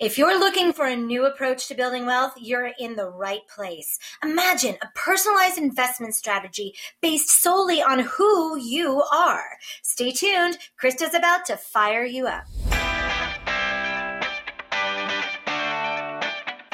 If you're looking for a new approach to building wealth, you're in the right place. Imagine a personalized investment strategy based solely on who you are. Stay tuned. Krista's about to fire you up.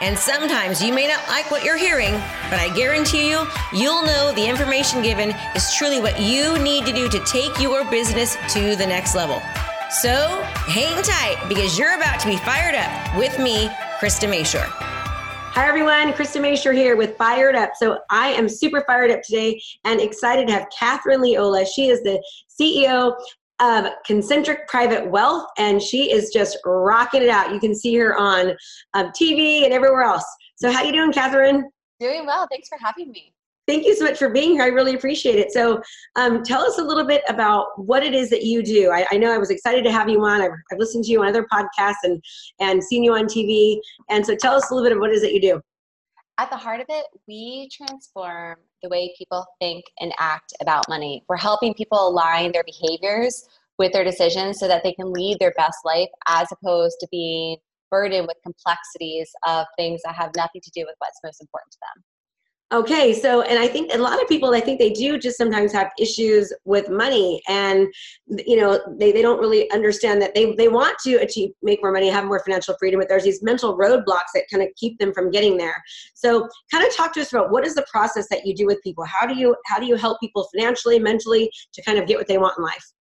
And sometimes you may not like what you're hearing, but I guarantee you, you'll know the information given is truly what you need to do to take your business to the next level. So hang tight because you're about to be fired up with me, Krista Mashore. Hi, everyone. Krista Mashore here with Fired Up. So I am super fired up today and excited to have Catherine Leola. She is the CEO of Concentric Private Wealth, and she is just rocking it out. You can see her on um, TV and everywhere else. So, how you doing, Catherine? Doing well. Thanks for having me. Thank you so much for being here. I really appreciate it. So, um, tell us a little bit about what it is that you do. I, I know I was excited to have you on. I've, I've, listened to you on other podcasts and and seen you on TV. And so, tell us a little bit of what it is that you do. At the heart of it, we transform the way people think and act about money. We're helping people align their behaviors with their decisions so that they can lead their best life as opposed to being burdened with complexities of things that have nothing to do with what's most important to them. Okay, so and I think a lot of people I think they do just sometimes have issues with money and you know they, they don't really understand that they, they want to achieve make more money, have more financial freedom, but there's these mental roadblocks that kind of keep them from getting there. So kind of talk to us about what is the process that you do with people? How do you how do you help people financially, mentally to kind of get what they want in life?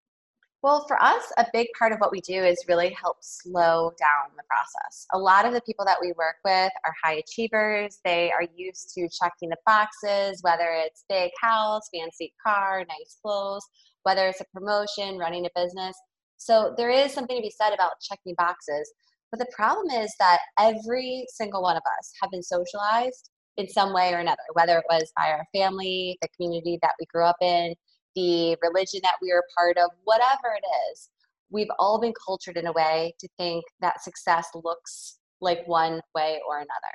Well, for us, a big part of what we do is really help slow down the process. A lot of the people that we work with are high achievers. They are used to checking the boxes, whether it's big house, fancy car, nice clothes, whether it's a promotion, running a business. So there is something to be said about checking boxes. But the problem is that every single one of us have been socialized in some way or another, whether it was by our family, the community that we grew up in, the religion that we are part of, whatever it is, we've all been cultured in a way to think that success looks like one way or another.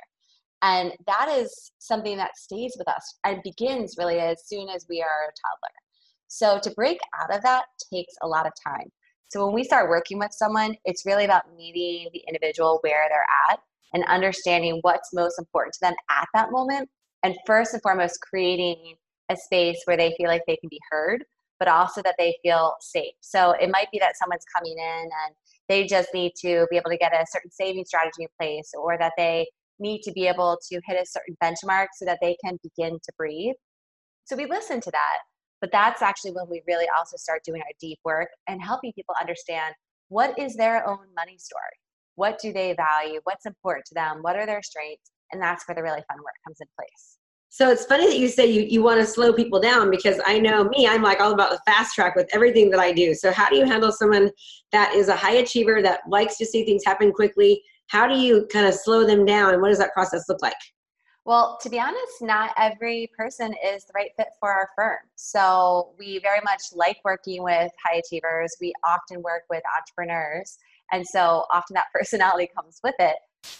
And that is something that stays with us and begins really as soon as we are a toddler. So to break out of that takes a lot of time. So when we start working with someone, it's really about meeting the individual where they're at and understanding what's most important to them at that moment. And first and foremost, creating a space where they feel like they can be heard, but also that they feel safe. So it might be that someone's coming in and they just need to be able to get a certain saving strategy in place, or that they need to be able to hit a certain benchmark so that they can begin to breathe. So we listen to that, but that's actually when we really also start doing our deep work and helping people understand what is their own money story? What do they value? What's important to them? What are their strengths? And that's where the really fun work comes in place. So it's funny that you say you, you want to slow people down because I know me, I'm like all about the fast track with everything that I do. So how do you handle someone that is a high achiever that likes to see things happen quickly? How do you kind of slow them down and what does that process look like? Well, to be honest, not every person is the right fit for our firm. So we very much like working with high achievers. We often work with entrepreneurs. And so often that personality comes with it.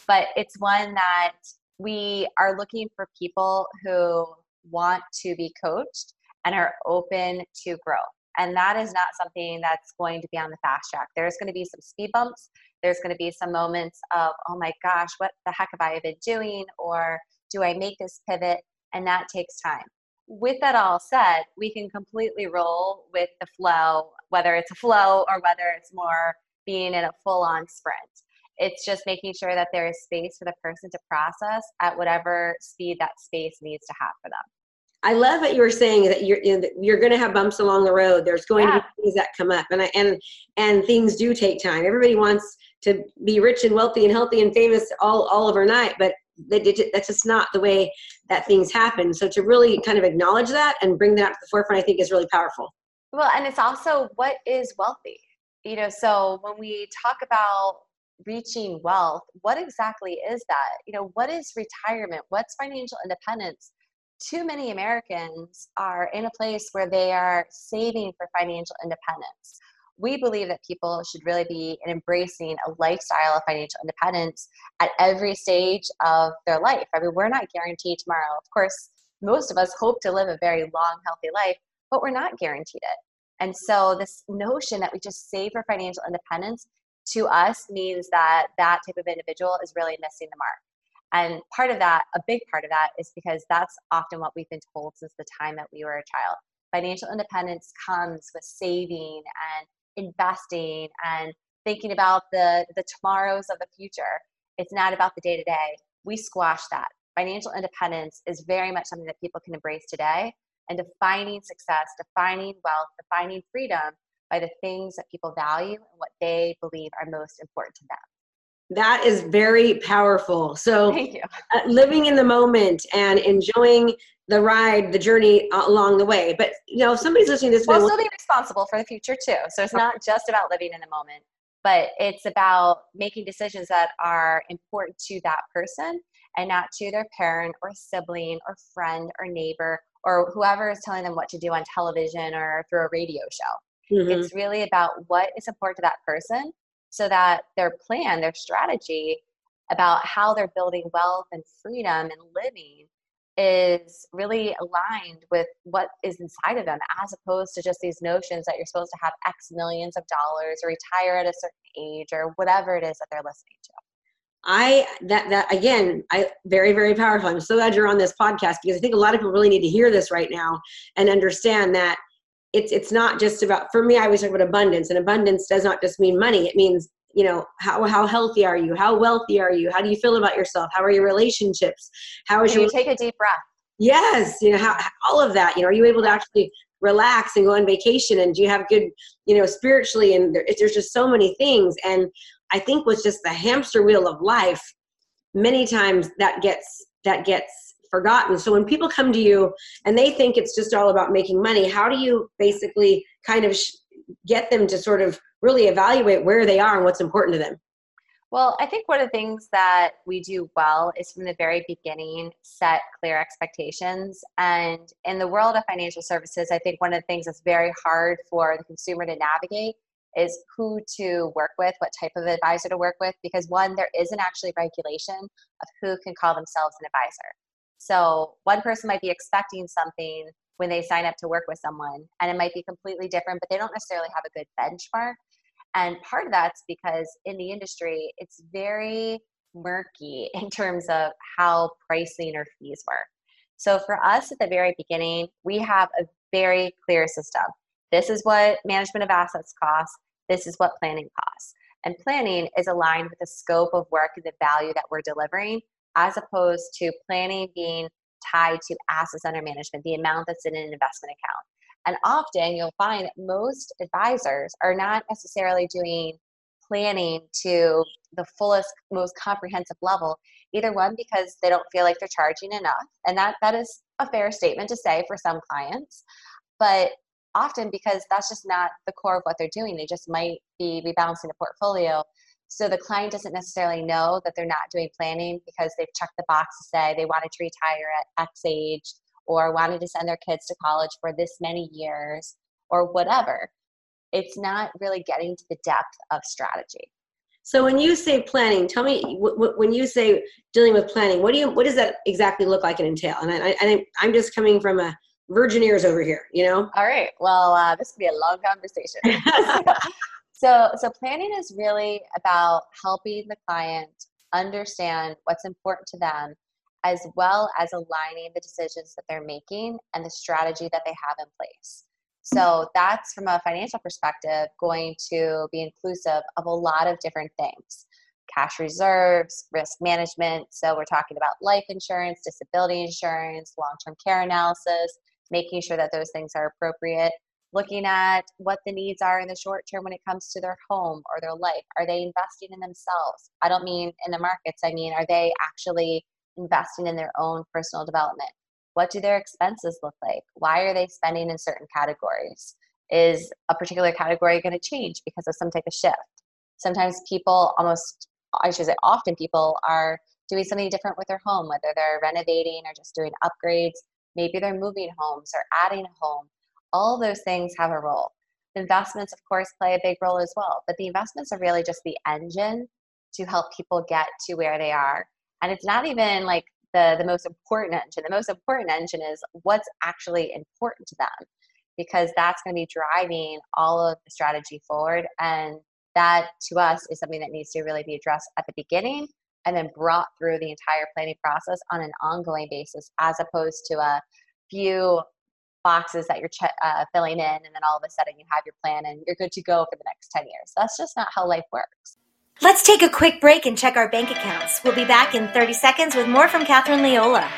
But it's one that we are looking for people who want to be coached and are open to grow. And that is not something that's going to be on the fast track. There's going to be some speed bumps. There's going to be some moments of, oh my gosh, what the heck have I been doing? Or do I make this pivot? And that takes time. With that all said, we can completely roll with the flow, whether it's a flow or whether it's more being in a full on sprint. It's just making sure that there is space for the person to process at whatever speed that space needs to have for them. I love what you were saying that you're you know, you're going to have bumps along the road. There's going yeah. to be things that come up, and I, and and things do take time. Everybody wants to be rich and wealthy and healthy and famous all all overnight, but that's just not the way that things happen. So to really kind of acknowledge that and bring that up to the forefront, I think is really powerful. Well, and it's also what is wealthy. You know, so when we talk about reaching wealth, what exactly is that? You know, what is retirement? What's financial independence? Too many Americans are in a place where they are saving for financial independence. We believe that people should really be embracing a lifestyle of financial independence at every stage of their life. I mean, we're not guaranteed tomorrow. Of course, most of us hope to live a very long, healthy life, but we're not guaranteed it. And so, this notion that we just save for financial independence to us means that that type of individual is really missing the mark. And part of that, a big part of that, is because that's often what we've been told since the time that we were a child. Financial independence comes with saving and investing and thinking about the, the tomorrows of the future. It's not about the day to day. We squash that. Financial independence is very much something that people can embrace today. And defining success, defining wealth, defining freedom by the things that people value and what they believe are most important to them. That is very powerful. So, uh, living in the moment and enjoying the ride, the journey along the way. But you know, if somebody's listening to this, well, still be responsible for the future too. So it's not just about living in the moment, but it's about making decisions that are important to that person and not to their parent or sibling or friend or neighbor or whoever is telling them what to do on television or through a radio show. Mm-hmm. It's really about what is important to that person so that their plan, their strategy about how they're building wealth and freedom and living is really aligned with what is inside of them as opposed to just these notions that you're supposed to have x millions of dollars or retire at a certain age or whatever it is that they're listening to i that that again i very very powerful i'm so glad you're on this podcast because i think a lot of people really need to hear this right now and understand that it's it's not just about for me i always talk about abundance and abundance does not just mean money. It means you know how how healthy are you? How wealthy are you? How do you feel about yourself? How are your relationships? How is Can your you take a deep breath? Yes you know how, all of that you know are you able to actually relax and go on vacation? And do you have good you know spiritually? And there, there's just so many things. And i think with just the hamster wheel of life many times that gets that gets forgotten. So when people come to you and they think it's just all about making money, how do you basically kind of sh- get them to sort of really evaluate where they are and what's important to them? Well, I think one of the things that we do well is from the very beginning set clear expectations. And in the world of financial services, I think one of the things that's very hard for the consumer to navigate is who to work with, what type of advisor to work with, because one, there isn't actually regulation of who can call themselves an advisor. So one person might be expecting something when they sign up to work with someone, and it might be completely different, but they don't necessarily have a good benchmark. And part of that's because in the industry, it's very murky in terms of how pricing or fees work. So for us at the very beginning, we have a very clear system. This is what management of assets costs. This is what planning costs. And planning is aligned with the scope of work and the value that we're delivering as opposed to planning being tied to assets under management, the amount that's in an investment account. And often you'll find that most advisors are not necessarily doing planning to the fullest, most comprehensive level. Either one, because they don't feel like they're charging enough. And that, that is a fair statement to say for some clients. But often because that's just not the core of what they're doing. They just might be rebalancing a portfolio so the client doesn't necessarily know that they're not doing planning because they've checked the box to say they wanted to retire at X age or wanted to send their kids to college for this many years or whatever. It's not really getting to the depth of strategy. So when you say planning, tell me when you say dealing with planning, what do you what does that exactly look like and entail? And I, I I'm just coming from a virgin ears over here, you know. All right. Well, uh, this could be a long conversation. So, so planning is really about helping the client understand what's important to them, as well as aligning the decisions that they're making and the strategy that they have in place. So that's from a financial perspective going to be inclusive of a lot of different things cash reserves, risk management. So we're talking about life insurance, disability insurance, long term care analysis, making sure that those things are appropriate looking at what the needs are in the short term when it comes to their home or their life. Are they investing in themselves? I don't mean in the markets, I mean, are they actually investing in their own personal development? What do their expenses look like? Why are they spending in certain categories? Is a particular category going to change because of some type of shift? Sometimes people almost I should say often people are doing something different with their home, whether they're renovating or just doing upgrades. Maybe they're moving homes or adding a home. All those things have a role. Investments, of course, play a big role as well, but the investments are really just the engine to help people get to where they are. And it's not even like the, the most important engine. The most important engine is what's actually important to them because that's going to be driving all of the strategy forward. And that to us is something that needs to really be addressed at the beginning and then brought through the entire planning process on an ongoing basis as opposed to a few boxes that you're ch- uh, filling in and then all of a sudden you have your plan and you're good to go for the next 10 years. That's just not how life works. Let's take a quick break and check our bank accounts. We'll be back in 30 seconds with more from catherine leola.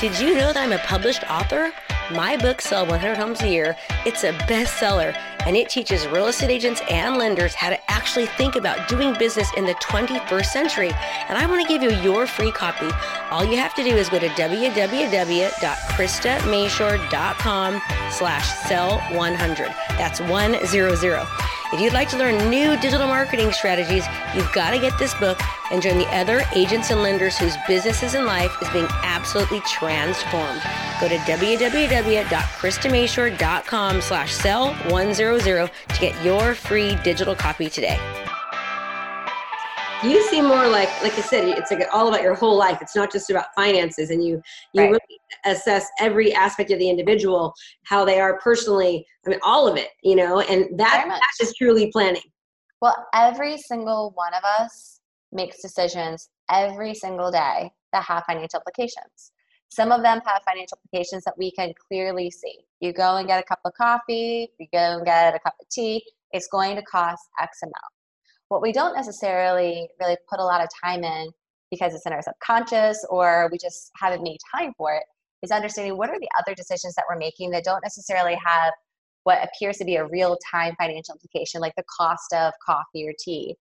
Did you know that i'm a published author my book sell 100 homes a year it's a bestseller and it teaches real estate agents and lenders how to actually think about doing business in the 21st century. And I want to give you your free copy. All you have to do is go to www.kristamashore.com slash sell 100. That's 100. If you'd like to learn new digital marketing strategies, you've got to get this book and join the other agents and lenders whose businesses and life is being absolutely transformed. Go to www.kristamashore.com slash sell 100 to get your free digital copy today. You seem more like, like I said, it's like all about your whole life. It's not just about finances, and you you right. really assess every aspect of the individual, how they are personally. I mean, all of it, you know, and that that is truly planning. Well, every single one of us makes decisions every single day that have financial implications. Some of them have financial implications that we can clearly see. You go and get a cup of coffee, you go and get a cup of tea, it's going to cost X amount. What we don't necessarily really put a lot of time in because it's in our subconscious or we just haven't made time for it is understanding what are the other decisions that we're making that don't necessarily have what appears to be a real time financial implication, like the cost of coffee or tea,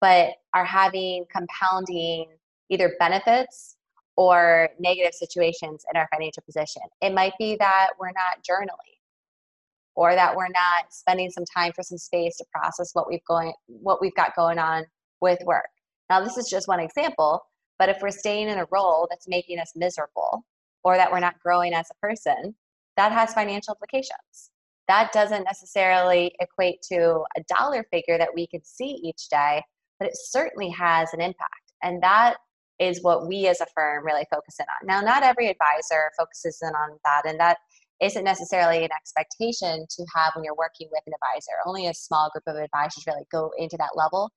but are having compounding either benefits or negative situations in our financial position. It might be that we're not journaling or that we're not spending some time for some space to process what we've going what we've got going on with work. Now this is just one example, but if we're staying in a role that's making us miserable or that we're not growing as a person, that has financial implications. That doesn't necessarily equate to a dollar figure that we could see each day, but it certainly has an impact. And that is what we as a firm really focus in on. Now, not every advisor focuses in on that, and that isn't necessarily an expectation to have when you're working with an advisor. Only a small group of advisors really go into that level.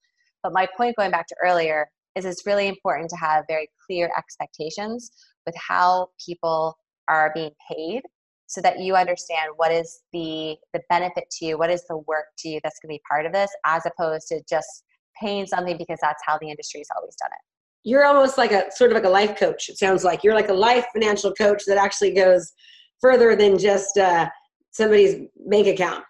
But my point going back to earlier is it's really important to have very clear expectations with how people are being paid so that you understand what is the the benefit to you, what is the work to you that's going to be part of this as opposed to just paying something because that's how the industry's always done it you're almost like a sort of like a life coach it sounds like you're like a life financial coach that actually goes further than just uh, somebody's bank account.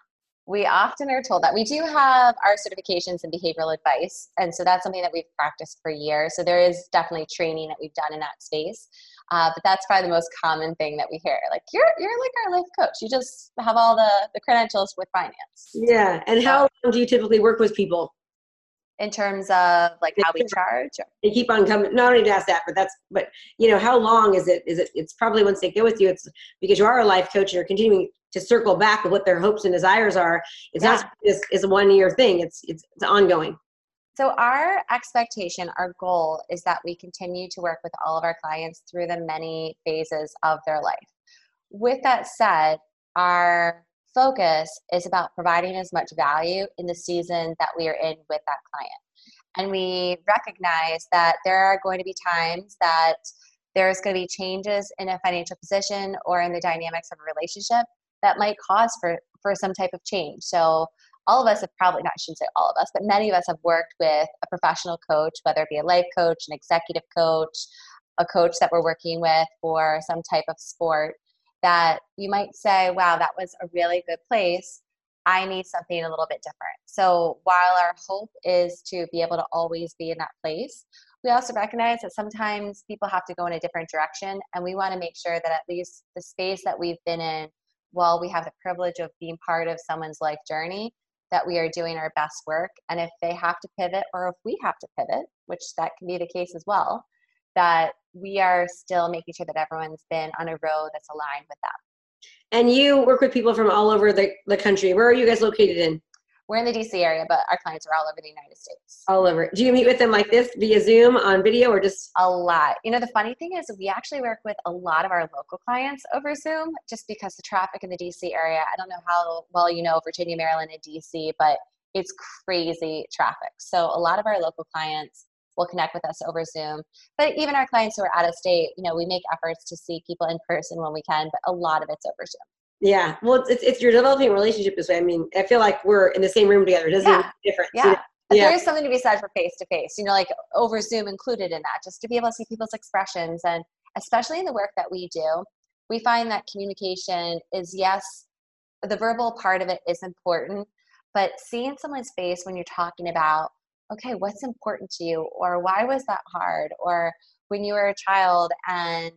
We often are told that we do have our certifications in behavioral advice and so that's something that we've practiced for years. So there is definitely training that we've done in that space uh, but that's probably the most common thing that we hear. Like you're you're like our life coach. You just have all the the credentials with finance. Yeah and how long do you typically work with people in terms of like how we charge they keep on coming not only to ask that but that's but you know how long is it is it it's probably once they get with you it's because you are a life coach and you're continuing to circle back with what their hopes and desires are it's yeah. not just is a one year thing it's it's it's ongoing. So our expectation our goal is that we continue to work with all of our clients through the many phases of their life. With that said our focus is about providing as much value in the season that we are in with that client. And we recognize that there are going to be times that there's going to be changes in a financial position or in the dynamics of a relationship that might cause for, for some type of change. So all of us have probably not I shouldn't say all of us, but many of us have worked with a professional coach, whether it be a life coach, an executive coach, a coach that we're working with for some type of sport that you might say, wow, that was a really good place. I need something a little bit different. So while our hope is to be able to always be in that place, we also recognize that sometimes people have to go in a different direction. And we want to make sure that at least the space that we've been in, while we have the privilege of being part of someone's life journey, that we are doing our best work. And if they have to pivot or if we have to pivot, which that can be the case as well, that we are still making sure that everyone's been on a road that's aligned with them. And you work with people from all over the, the country. Where are you guys located in? We're in the DC area, but our clients are all over the United States. All over. Do you meet with them like this via Zoom on video or just? A lot. You know, the funny thing is, we actually work with a lot of our local clients over Zoom just because the traffic in the DC area, I don't know how well you know Virginia, Maryland, and DC, but it's crazy traffic. So a lot of our local clients will connect with us over Zoom. But even our clients who are out of state, you know, we make efforts to see people in person when we can, but a lot of it's over Zoom. Yeah, well, it's, it's, you're developing a relationship this way. I mean, I feel like we're in the same room together. It doesn't yeah. make a difference. Yeah. You know? yeah. There is something to be said for face to face, you know, like over Zoom included in that, just to be able to see people's expressions. And especially in the work that we do, we find that communication is, yes, the verbal part of it is important, but seeing someone's face when you're talking about, okay, what's important to you? Or why was that hard? Or when you were a child and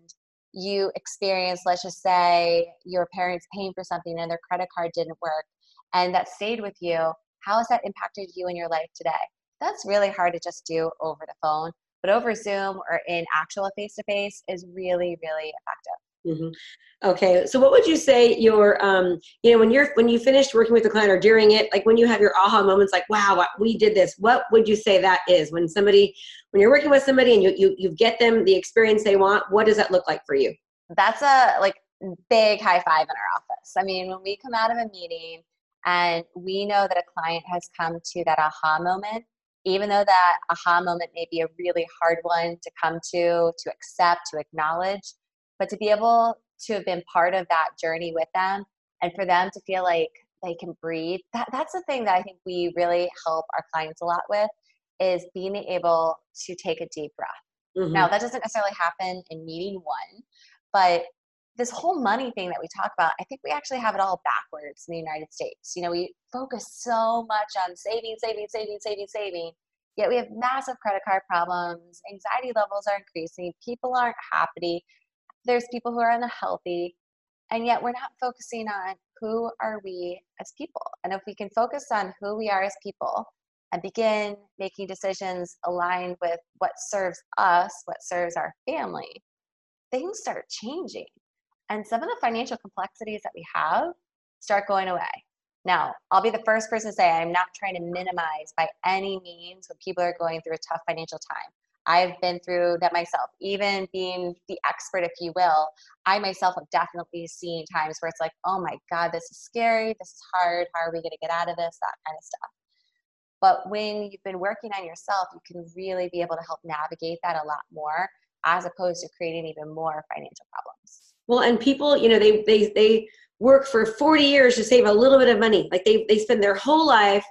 you experienced, let's just say, your parents paying for something and their credit card didn't work and that stayed with you, how has that impacted you in your life today? That's really hard to just do over the phone, but over Zoom or in actual face to face is really, really effective. Mm-hmm. Okay, so what would you say your, um, you know, when you're when you finished working with the client or during it, like when you have your aha moments, like wow, we did this. What would you say that is when somebody, when you're working with somebody and you you you get them the experience they want? What does that look like for you? That's a like big high five in our office. I mean, when we come out of a meeting and we know that a client has come to that aha moment, even though that aha moment may be a really hard one to come to, to accept, to acknowledge but to be able to have been part of that journey with them and for them to feel like they can breathe that, that's the thing that i think we really help our clients a lot with is being able to take a deep breath mm-hmm. now that doesn't necessarily happen in meeting one but this whole money thing that we talk about i think we actually have it all backwards in the united states you know we focus so much on saving saving saving saving saving yet we have massive credit card problems anxiety levels are increasing people aren't happy there's people who are unhealthy and yet we're not focusing on who are we as people. And if we can focus on who we are as people and begin making decisions aligned with what serves us what serves our family things start changing. And some of the financial complexities that we have start going away. Now i'll be the first person to say i'm not trying to minimize by any means when people are going through a tough financial time I've been through that myself. Even being the expert, if you will, I myself have definitely seen times where it's like, oh my God, this is scary. This is hard. How are we going to get out of this? That kind of stuff. But when you've been working on yourself, you can really be able to help navigate that a lot more as opposed to creating even more financial problems. Well, and people, you know, they, they, they, work for 40 years to save a little bit of money like they, they spend their whole life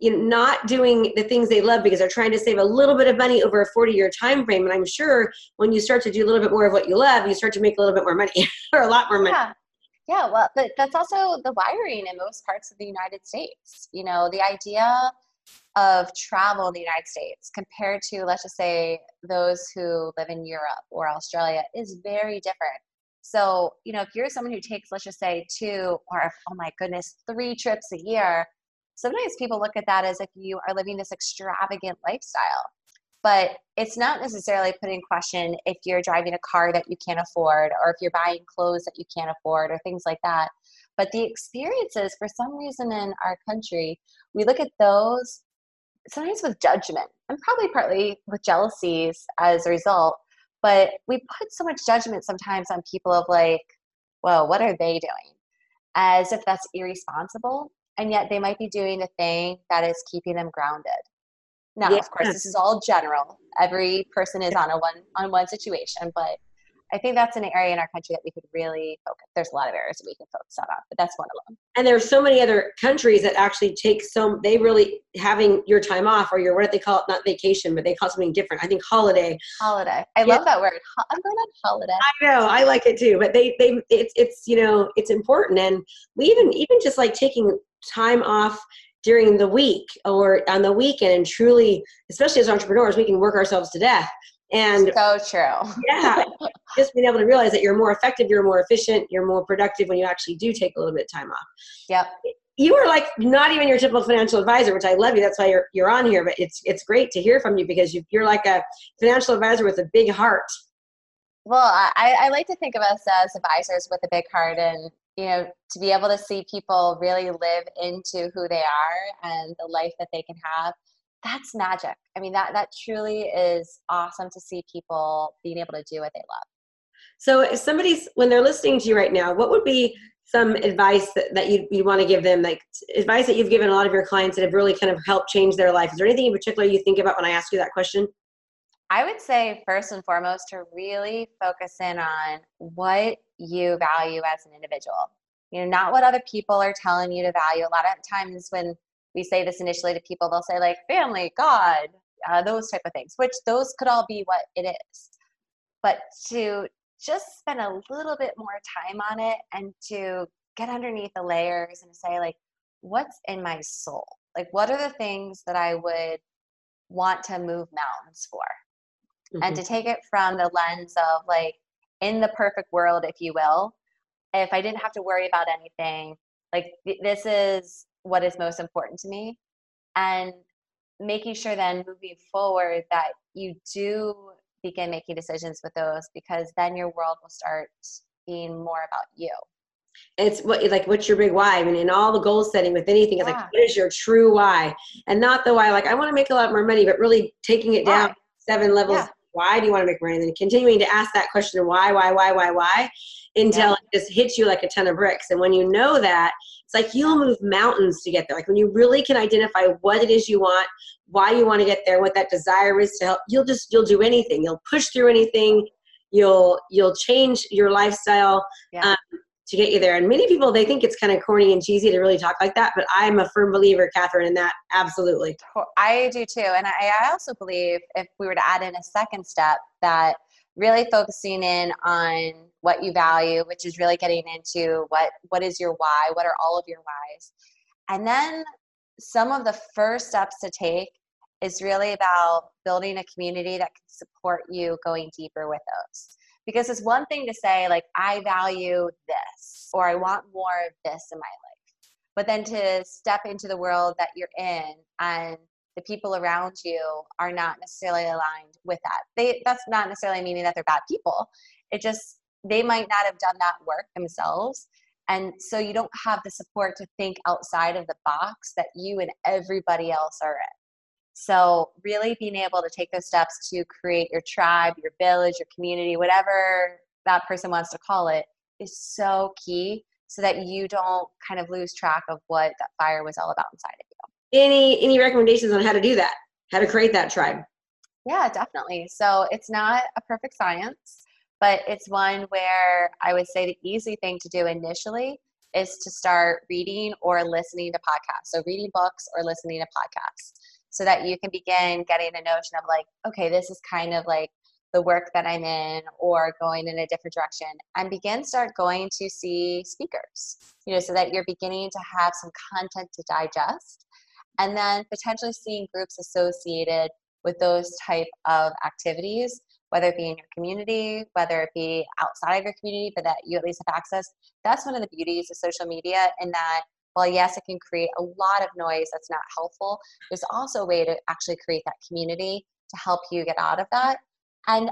you know, not doing the things they love because they're trying to save a little bit of money over a 40 year time frame and i'm sure when you start to do a little bit more of what you love you start to make a little bit more money or a lot more money. Yeah. yeah well but that's also the wiring in most parts of the united states. You know the idea of travel in the united states compared to let's just say those who live in europe or australia is very different. So you know if you're someone who takes let's just say two or oh my goodness three trips a year sometimes people look at that as if you are living this extravagant lifestyle. But it's not necessarily put in question if you're driving a car that you can't afford or if you're buying clothes that you can't afford or things like that. But the experiences, for some reason in our country, we look at those sometimes with judgment and probably partly with jealousies as a result. But we put so much judgment sometimes on people of like, well, what are they doing? As if that's irresponsible and yet they might be doing the thing that is keeping them grounded now yeah. of course this is all general every person is on a one on one situation but I think that's an area in our country that we could really focus. There's a lot of areas that we can focus on, but that's one of them. And there's so many other countries that actually take some. They really having your time off or your what do they call it, not vacation, but they call it something different. I think holiday. Holiday. I yeah. love that word. I'm going on holiday. I know. I like it too. But they they it's it's you know it's important, and we even even just like taking time off during the week or on the weekend and truly especially as entrepreneurs we can work ourselves to death and so true yeah just being able to realize that you're more effective you're more efficient you're more productive when you actually do take a little bit of time off yep you are like not even your typical financial advisor, which I love you. That's why you're you're on here. But it's it's great to hear from you because you, you're like a financial advisor with a big heart. Well, I, I like to think of us as advisors with a big heart, and you know, to be able to see people really live into who they are and the life that they can have. That's magic. I mean, that that truly is awesome to see people being able to do what they love. So, if somebody's when they're listening to you right now, what would be some advice that, that you, you want to give them like advice that you've given a lot of your clients that have really kind of helped change their life is there anything in particular you think about when i ask you that question i would say first and foremost to really focus in on what you value as an individual. You know not what other people are telling you to value. A lot of times when we say this initially to people they'll say like family god uh, those type of things which those could all be what it is. But to just spend a little bit more time on it and to get underneath the layers and say like what's in my soul? Like what are the things that i would want to move mountains for mm-hmm. and to take it from the lens of like in the perfect world if you will if i didn't have to worry about anything like th- this is what is most important to me and making sure then moving forward that you do begin making decisions with those because then your world will start being more about you it's what like what's your big why i mean in all the goal setting with anything it's yeah. like what is your true why and not the why like i want to make a lot more money but really taking it down seven levels yeah. Why do you want to make money and then continuing to ask that question why why why why why until yeah. it just hits you like a ton of bricks and when you know that it's like you'll move mountains to get there like when you really can identify what it is you want why you want to get there, what that desire is to help, you'll just you'll do anything. You'll push through anything. You'll you'll change your lifestyle yeah. um, to get you there. And many people they think it's kind of corny and cheesy to really talk like that, but I'm a firm believer, Catherine, in that. Absolutely, I do too. And I, also believe if we were to add in a second step, that really focusing in on what you value, which is really getting into what what is your why, what are all of your whys, and then some of the first steps to take is really about building a community that can support you going deeper with those. Because it's one thing to say, like, I value this, or I want more of this in my life. But then to step into the world that you're in and the people around you are not necessarily aligned with that. They that's not necessarily meaning that they're bad people. It just they might not have done that work themselves. And so you don't have the support to think outside of the box that you and everybody else are in. So, really being able to take those steps to create your tribe, your village, your community, whatever that person wants to call it, is so key so that you don't kind of lose track of what that fire was all about inside of you. Any any recommendations on how to do that? How to create that tribe? Yeah, definitely. So, it's not a perfect science, but it's one where I would say the easy thing to do initially is to start reading or listening to podcasts. So, reading books or listening to podcasts so that you can begin getting a notion of like, okay, this is kind of like the work that I'm in or going in a different direction and begin start going to see speakers, you know, so that you're beginning to have some content to digest and then potentially seeing groups associated with those type of activities whether it be in your community whether it be outside of your community but that you at least have access. That's one of the beauties of social media in that while yes, it can create a lot of noise that's not helpful, there's also a way to actually create that community to help you get out of that. And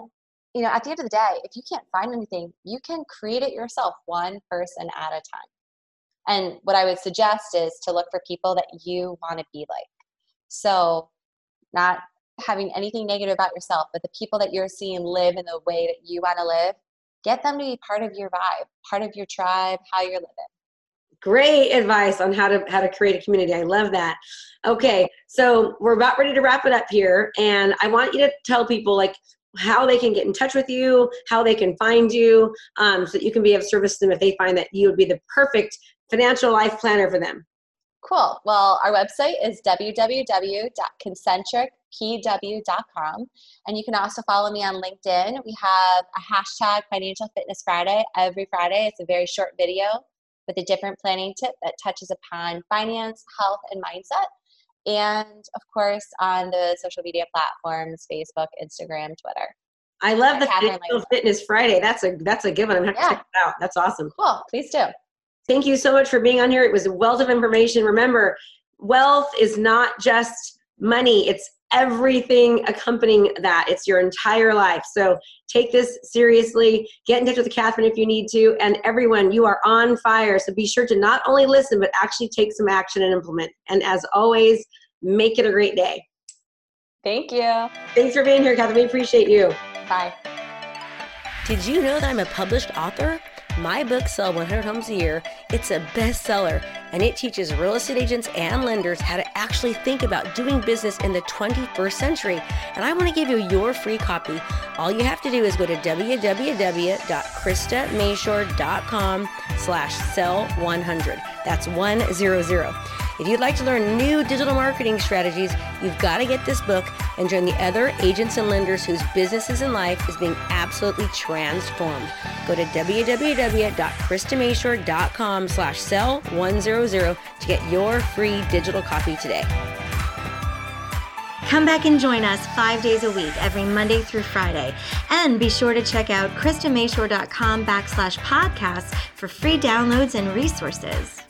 you know, at the end of the day, if you can't find anything, you can create it yourself, one person at a time. And what I would suggest is to look for people that you want to be like. So, not having anything negative about yourself, but the people that you're seeing live in the way that you want to live, get them to be part of your vibe, part of your tribe, how you're living great advice on how to how to create a community. I love that. Okay so we're about ready to wrap it up here and i want you to tell people like how they can get in touch with you how they can find you um, so that you can be of service to them if they find that you would be the perfect financial life planner for them. Cool. Well our website is www.concentricpw.com and you can also follow me on linkedin. We have a hashtag financial fitness friday every friday. It's a very short video with a different planning tip that touches upon finance, health, and mindset. And of course, on the social media platforms Facebook, Instagram, Twitter. I love the Financial Fitness Friday. That's a that's a one. I'm gonna yeah. to check it out. That's awesome. Cool. Please do. thank you so much for being on here. It was a wealth of information. Remember, wealth is not just money, it's everything accompanying that. It's your entire life. So take this seriously. Get in touch with Catherine if you need to. And everyone, you are on fire. So be sure to not only listen, but actually take some action and implement. And as always, make it a great day. Thank you. Thanks for being here, Catherine. We appreciate you. Bye. Did you know that I'm a published author? My book, Sell 100 Homes a Year, it's a bestseller, and it teaches real estate agents and lenders how to actually think about doing business in the 21st century. And I want to give you your free copy. All you have to do is go to www.kristamashore.com slash sell 100. That's 100. If you'd like to learn new digital marketing strategies, you've got to get this book and join the other agents and lenders whose businesses and life is being absolutely transformed. Go to www.kristamashore.com slash sell 100 to get your free digital copy today. Come back and join us five days a week, every Monday through Friday. And be sure to check out KristaMashore.com backslash podcasts for free downloads and resources.